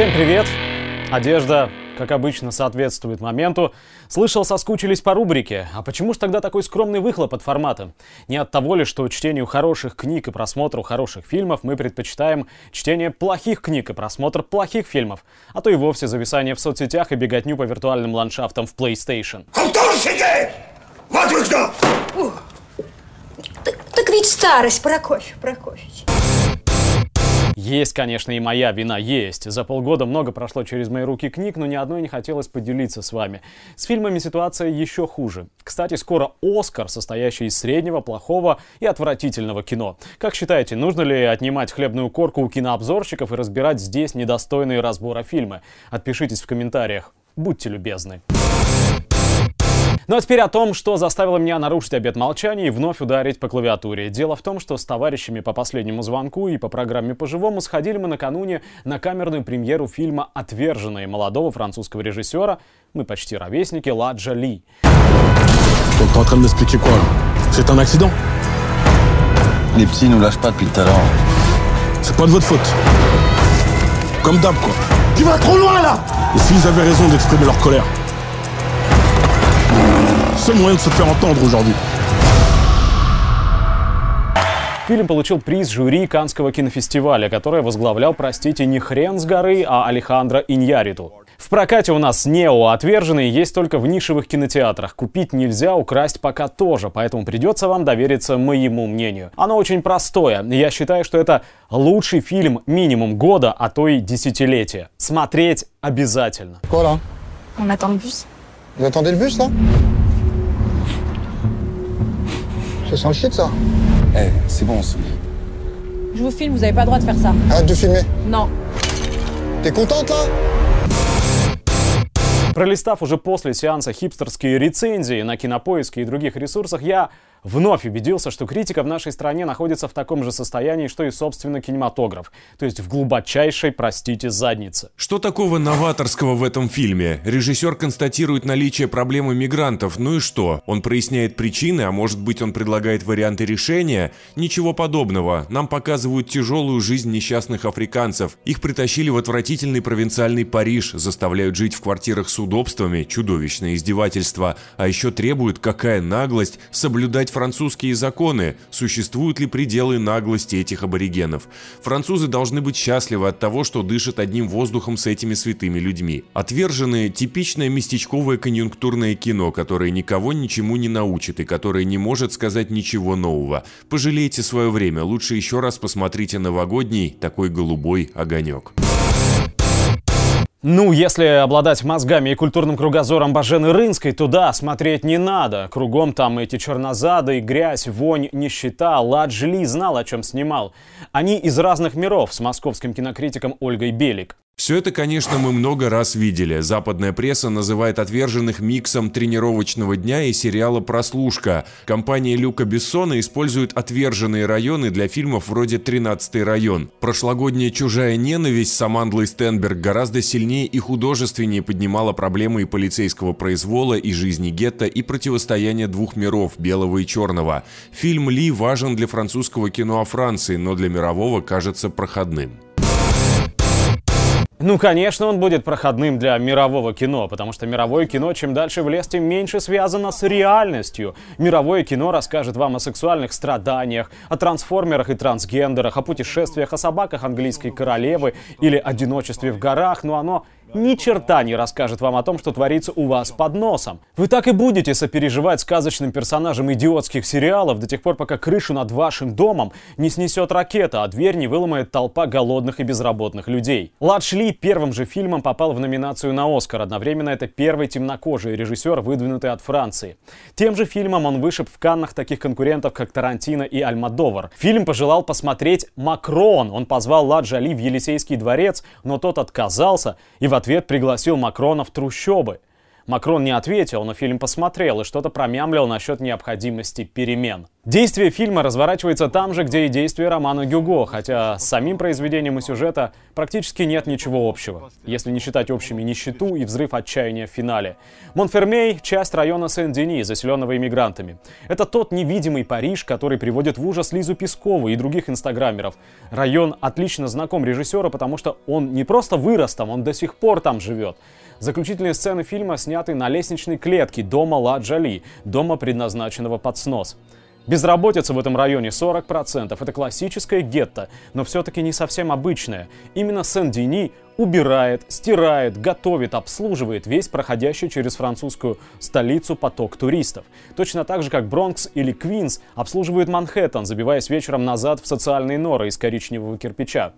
Всем привет! Одежда, как обычно, соответствует моменту. Слышал, соскучились по рубрике. А почему же тогда такой скромный выхлоп от формата? Не от того ли, что чтению хороших книг и просмотру хороших фильмов мы предпочитаем чтение плохих книг и просмотр плохих фильмов, а то и вовсе зависание в соцсетях и беготню по виртуальным ландшафтам в PlayStation. Вот! Так, так ведь старость, Прокофьев, Прокофьевич. Есть, конечно, и моя вина есть. За полгода много прошло через мои руки книг, но ни одной не хотелось поделиться с вами. С фильмами ситуация еще хуже. Кстати, скоро Оскар, состоящий из среднего, плохого и отвратительного кино. Как считаете, нужно ли отнимать хлебную корку у кинообзорщиков и разбирать здесь недостойные разбора фильмы? Отпишитесь в комментариях. Будьте любезны. Ну а теперь о том, что заставило меня нарушить обет молчания и вновь ударить по клавиатуре. Дело в том, что с товарищами по последнему звонку и по программе «По-живому» сходили мы накануне на камерную премьеру фильма «Отверженные» молодого французского режиссера, мы почти ровесники, Ладжа Ли. C'est un accident Les petits nous lâchent pas depuis tout à l'heure. C'est pas de votre faute. Comme d'hab quoi. Tu vas trop loin là Et s'ils avaient raison d'exprimer leur colère Seul moyen de se faire entendre aujourd'hui. Фильм получил приз жюри Канского кинофестиваля, который возглавлял, простите, не хрен с горы, а Алехандро Иньяриту. В прокате у нас «Нео» отверженный есть только в нишевых кинотеатрах. Купить нельзя, украсть пока тоже, поэтому придется вам довериться моему мнению. Оно очень простое. Я считаю, что это лучший фильм минимум года, а то и десятилетия. Смотреть обязательно. Là On attend le bus. Vous attendez le bus là Ça sent le shit ça Eh, c'est bon, on se Je vous filme, vous avez pas le droit de faire ça. Arrête de filmer. Non. T'es contente là Пролистав уже после сеанса хипстерские рецензии на Кинопоиске и других ресурсах, я вновь убедился, что критика в нашей стране находится в таком же состоянии, что и, собственно, кинематограф. То есть в глубочайшей, простите, заднице. Что такого новаторского в этом фильме? Режиссер констатирует наличие проблемы мигрантов, ну и что? Он проясняет причины, а может быть он предлагает варианты решения? Ничего подобного. Нам показывают тяжелую жизнь несчастных африканцев. Их притащили в отвратительный провинциальный Париж, заставляют жить в квартирах с удобствами, чудовищное издевательство. А еще требуют, какая наглость, соблюдать французские законы. Существуют ли пределы наглости этих аборигенов? Французы должны быть счастливы от того, что дышат одним воздухом с этими святыми людьми. Отверженные – типичное местечковое конъюнктурное кино, которое никого ничему не научит и которое не может сказать ничего нового. Пожалейте свое время, лучше еще раз посмотрите новогодний, такой голубой огонек. Ну, если обладать мозгами и культурным кругозором Бажены Рынской, то да, смотреть не надо. Кругом там эти чернозады, грязь, вонь, нищета. Ладж Ли знал, о чем снимал. Они из разных миров с московским кинокритиком Ольгой Белик. Все это, конечно, мы много раз видели. Западная пресса называет отверженных миксом тренировочного дня и сериала «Прослушка». Компания Люка Бессона использует отверженные районы для фильмов вроде «13 район». Прошлогодняя «Чужая ненависть» с Амандлой Стенберг гораздо сильнее и художественнее поднимала проблемы и полицейского произвола, и жизни гетто, и противостояния двух миров – белого и черного. Фильм Ли важен для французского кино о Франции, но для мирового кажется проходным. Ну, конечно, он будет проходным для мирового кино, потому что мировое кино чем дальше в лес, тем меньше связано с реальностью. Мировое кино расскажет вам о сексуальных страданиях, о трансформерах и трансгендерах, о путешествиях, о собаках английской королевы или одиночестве в горах, но оно ни черта не расскажет вам о том, что творится у вас под носом. Вы так и будете сопереживать сказочным персонажам идиотских сериалов до тех пор, пока крышу над вашим домом не снесет ракета, а дверь не выломает толпа голодных и безработных людей. Ладж Ли первым же фильмом попал в номинацию на Оскар. Одновременно это первый темнокожий режиссер, выдвинутый от Франции. Тем же фильмом он вышиб в Каннах таких конкурентов, как Тарантино и Альмадовар. Фильм пожелал посмотреть Макрон. Он позвал Ладжа Ли в Елисейский дворец, но тот отказался и в ответ пригласил Макрона в трущобы. Макрон не ответил, но фильм посмотрел и что-то промямлил насчет необходимости перемен. Действие фильма разворачивается там же, где и действие романа Гюго, хотя с самим произведением и сюжета практически нет ничего общего, если не считать общими нищету и взрыв отчаяния в финале. Монфермей – часть района Сен-Дени, заселенного иммигрантами. Это тот невидимый Париж, который приводит в ужас Лизу Пескову и других инстаграмеров. Район отлично знаком режиссера, потому что он не просто вырос там, он до сих пор там живет. Заключительные сцены фильма сняты на лестничной клетке дома Ла Джали, дома, предназначенного под снос. Безработица в этом районе 40%. Это классическое гетто, но все-таки не совсем обычное. Именно Сен-Дени убирает, стирает, готовит, обслуживает весь проходящий через французскую столицу поток туристов. Точно так же, как Бронкс или Квинс обслуживают Манхэттен, забиваясь вечером назад в социальные норы из коричневого кирпича.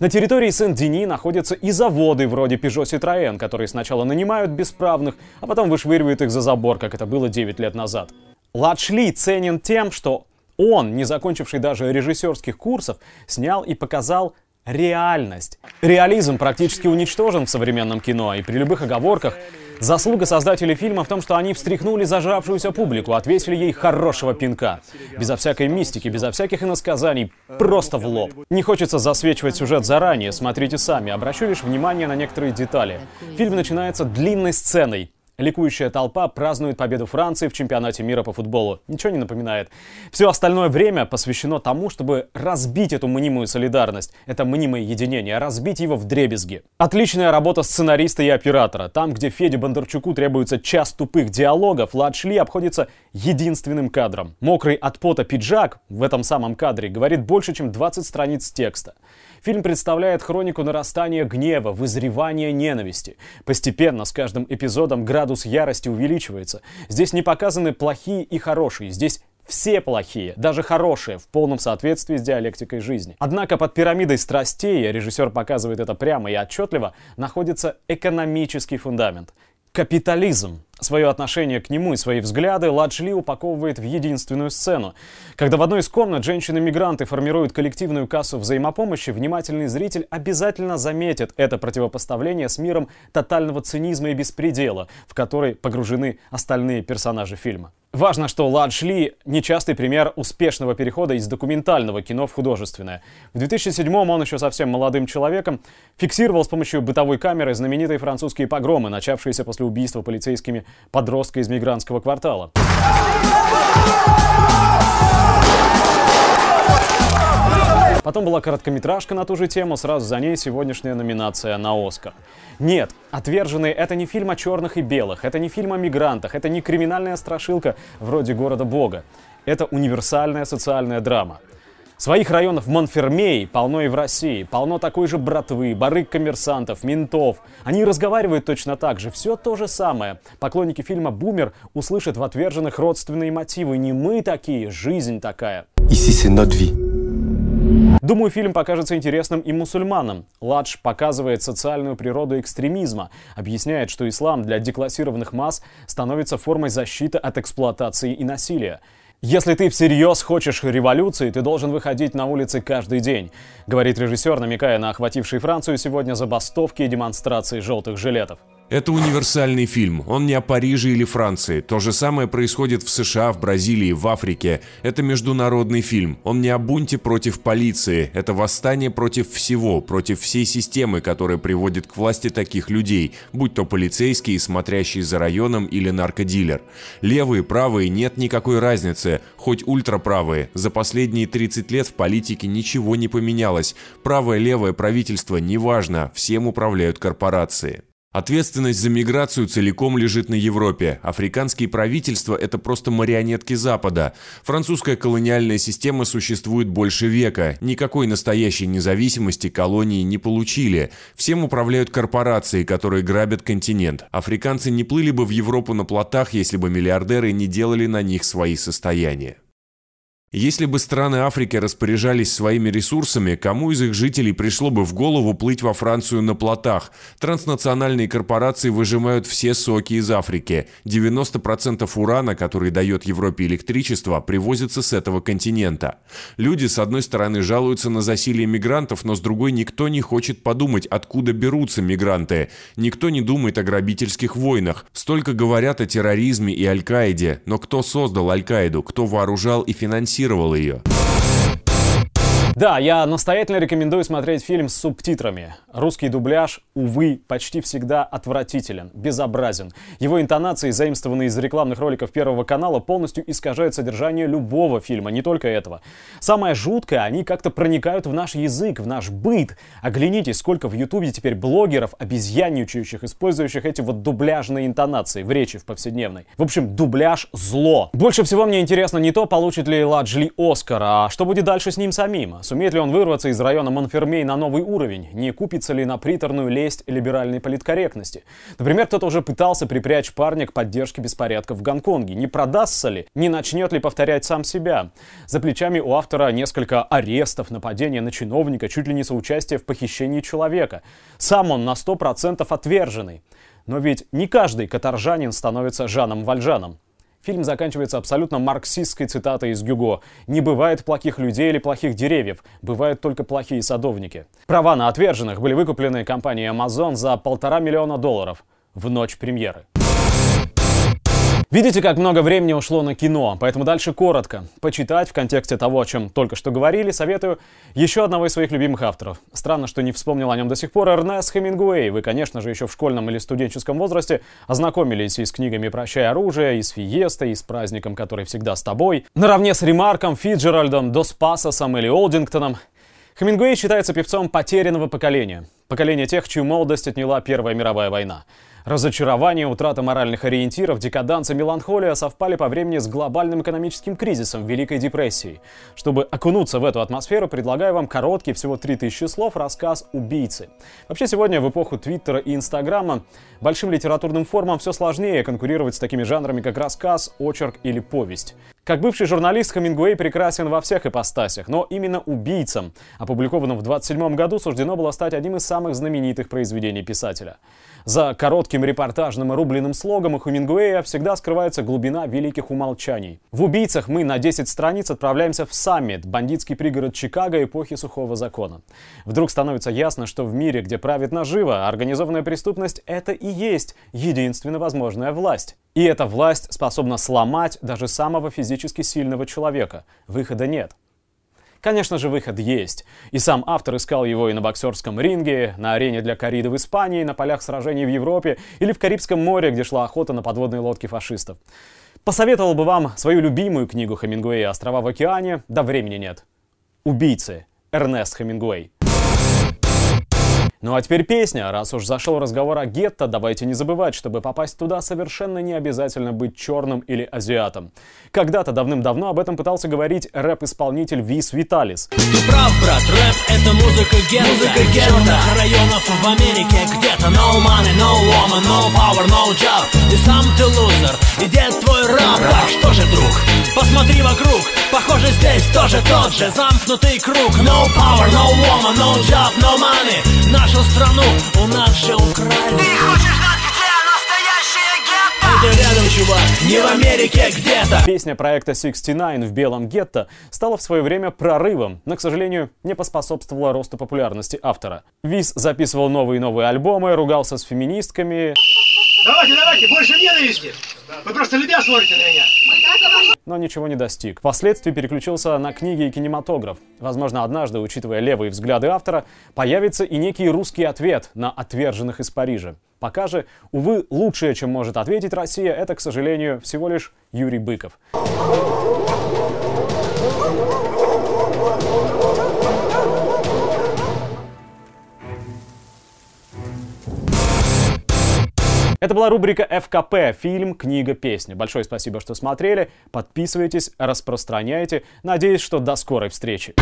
На территории Сен-Дени находятся и заводы вроде Peugeot Citroën, которые сначала нанимают бесправных, а потом вышвыривают их за забор, как это было 9 лет назад. Ладшли ценен тем, что он, не закончивший даже режиссерских курсов, снял и показал реальность. Реализм практически уничтожен в современном кино, и при любых оговорках заслуга создателей фильма в том, что они встряхнули зажравшуюся публику, отвесили ей хорошего пинка. Безо всякой мистики, безо всяких иносказаний, просто в лоб. Не хочется засвечивать сюжет заранее, смотрите сами, обращу лишь внимание на некоторые детали. Фильм начинается длинной сценой, Ликующая толпа празднует победу Франции в чемпионате мира по футболу. Ничего не напоминает. Все остальное время посвящено тому, чтобы разбить эту мнимую солидарность, это мнимое единение, разбить его в дребезги. Отличная работа сценариста и оператора. Там, где Феде Бондарчуку требуется час тупых диалогов, Лад Шли обходится единственным кадром. Мокрый от пота пиджак в этом самом кадре говорит больше, чем 20 страниц текста. Фильм представляет хронику нарастания гнева, вызревания ненависти. Постепенно, с каждым эпизодом, градус ярости увеличивается. Здесь не показаны плохие и хорошие, здесь все плохие, даже хорошие, в полном соответствии с диалектикой жизни. Однако под пирамидой страстей, режиссер показывает это прямо и отчетливо, находится экономический фундамент. Капитализм. Свое отношение к нему и свои взгляды Ладжли упаковывает в единственную сцену. Когда в одной из комнат женщины-мигранты формируют коллективную кассу взаимопомощи, внимательный зритель обязательно заметит это противопоставление с миром тотального цинизма и беспредела, в который погружены остальные персонажи фильма. Важно, что Ладж Ли – нечастый пример успешного перехода из документального кино в художественное. В 2007-м он еще совсем молодым человеком фиксировал с помощью бытовой камеры знаменитые французские погромы, начавшиеся после убийства полицейскими подростка из мигрантского квартала. Потом была короткометражка на ту же тему, сразу за ней сегодняшняя номинация на Оскар. Нет, «Отверженные» — это не фильм о черных и белых, это не фильм о мигрантах, это не криминальная страшилка вроде «Города Бога». Это универсальная социальная драма. Своих районов Монфермей полно и в России. Полно такой же братвы, барыг коммерсантов, ментов. Они разговаривают точно так же. Все то же самое. Поклонники фильма «Бумер» услышат в отверженных родственные мотивы. Не мы такие, жизнь такая. Ici, c'est notre. Думаю, фильм покажется интересным и мусульманам. Ладж показывает социальную природу экстремизма, объясняет, что ислам для деклассированных масс становится формой защиты от эксплуатации и насилия. Если ты всерьез хочешь революции, ты должен выходить на улицы каждый день, говорит режиссер, намекая на охватившие Францию сегодня забастовки и демонстрации желтых жилетов. Это универсальный фильм, он не о Париже или Франции. То же самое происходит в США, в Бразилии, в Африке. Это международный фильм, он не о бунте против полиции. Это восстание против всего, против всей системы, которая приводит к власти таких людей, будь то полицейские, смотрящие за районом или наркодилер. Левые, правые, нет никакой разницы, хоть ультраправые. За последние 30 лет в политике ничего не поменялось. Правое-левое правительство неважно, всем управляют корпорации. Ответственность за миграцию целиком лежит на Европе. Африканские правительства – это просто марионетки Запада. Французская колониальная система существует больше века. Никакой настоящей независимости колонии не получили. Всем управляют корпорации, которые грабят континент. Африканцы не плыли бы в Европу на плотах, если бы миллиардеры не делали на них свои состояния. Если бы страны Африки распоряжались своими ресурсами, кому из их жителей пришло бы в голову плыть во Францию на плотах? Транснациональные корпорации выжимают все соки из Африки. 90% урана, который дает Европе электричество, привозится с этого континента. Люди, с одной стороны, жалуются на засилие мигрантов, но с другой никто не хочет подумать, откуда берутся мигранты. Никто не думает о грабительских войнах. Столько говорят о терроризме и Аль-Каиде, но кто создал Аль-Каиду, кто вооружал и финансировал финансировал ее. Да, я настоятельно рекомендую смотреть фильм с субтитрами. Русский дубляж, увы, почти всегда отвратителен, безобразен. Его интонации, заимствованные из рекламных роликов Первого канала, полностью искажают содержание любого фильма, не только этого. Самое жуткое, они как-то проникают в наш язык, в наш быт. Оглянитесь, сколько в Ютубе теперь блогеров, обезьянничающих, использующих эти вот дубляжные интонации в речи в повседневной. В общем, дубляж зло. Больше всего мне интересно не то, получит ли Ладжли Оскар, а что будет дальше с ним самим. Сумеет ли он вырваться из района Монфермей на новый уровень? Не купится ли на приторную лесть либеральной политкорректности? Например, кто-то уже пытался припрячь парня к поддержке беспорядков в Гонконге. Не продастся ли? Не начнет ли повторять сам себя? За плечами у автора несколько арестов, нападения на чиновника, чуть ли не соучастие в похищении человека. Сам он на 100% отверженный. Но ведь не каждый каторжанин становится Жаном Вальжаном. Фильм заканчивается абсолютно марксистской цитатой из Гюго. «Не бывает плохих людей или плохих деревьев, бывают только плохие садовники». Права на отверженных были выкуплены компанией Amazon за полтора миллиона долларов в ночь премьеры. Видите, как много времени ушло на кино, поэтому дальше коротко. Почитать в контексте того, о чем только что говорили, советую еще одного из своих любимых авторов. Странно, что не вспомнил о нем до сих пор Эрнест Хемингуэй. Вы, конечно же, еще в школьном или студенческом возрасте ознакомились и с книгами «Прощай оружие», и с «Фиестой», и с «Праздником, который всегда с тобой». Наравне с Ремарком, Фиджеральдом, Дос Пасосом или Олдингтоном. Хемингуэй считается певцом потерянного поколения. Поколение тех, чью молодость отняла Первая мировая война. Разочарование, утрата моральных ориентиров, декаданс и меланхолия совпали по времени с глобальным экономическим кризисом, Великой депрессией. Чтобы окунуться в эту атмосферу, предлагаю вам короткий, всего 3000 слов, рассказ «Убийцы». Вообще сегодня в эпоху Твиттера и Инстаграма большим литературным формам все сложнее конкурировать с такими жанрами, как рассказ, очерк или повесть. Как бывший журналист, Хамингуэй прекрасен во всех ипостасях, но именно «Убийцам», опубликованным в 27 году, суждено было стать одним из самых знаменитых произведений писателя. За коротким репортажным и рубленым слогом у Хемингуэя всегда скрывается глубина великих умолчаний. В «Убийцах» мы на 10 страниц отправляемся в Саммит, бандитский пригород Чикаго эпохи сухого закона. Вдруг становится ясно, что в мире, где правит наживо, организованная преступность — это и есть единственно возможная власть. И эта власть способна сломать даже самого физически сильного человека. Выхода нет. Конечно же, выход есть. И сам автор искал его и на боксерском ринге, на арене для корриды в Испании, на полях сражений в Европе или в Карибском море, где шла охота на подводные лодки фашистов. Посоветовал бы вам свою любимую книгу Хемингуэя «Острова в океане», да времени нет. «Убийцы» Эрнест Хемингуэй. Ну а теперь песня. Раз уж зашел разговор о гетто, давайте не забывать, чтобы попасть туда, совершенно не обязательно быть черным или азиатом. Когда-то давным-давно об этом пытался говорить рэп-исполнитель Вис Виталис. Ты прав, брат, рэп это музыка гетто. Музыка гетто. Черных районов в Америке где-то. No money, no woman, no power, no job. И сам ты лузер, и дед твой раб. Так что же, друг, посмотри вокруг. Похоже, здесь тоже тот же замкнутый круг. No power, no woman, no job, no money. Наш нашу страну у нас же украли Ты хочешь знать, где настоящее гетто? Это рядом, чувак, не в Америке где-то Песня проекта 69 в белом гетто стала в свое время прорывом, но, к сожалению, не поспособствовала росту популярности автора. Виз записывал новые и новые альбомы, ругался с феминистками. Давайте, давайте, больше ненависти! Вы просто любя смотрите на меня! Но ничего не достиг. Впоследствии переключился на книги и кинематограф. Возможно, однажды, учитывая левые взгляды автора, появится и некий русский ответ на отверженных из Парижа. Пока же, увы, лучшее, чем может ответить Россия, это, к сожалению, всего лишь Юрий Быков. Это была рубрика ФКП, фильм, книга, песня. Большое спасибо, что смотрели. Подписывайтесь, распространяйте. Надеюсь, что до скорой встречи.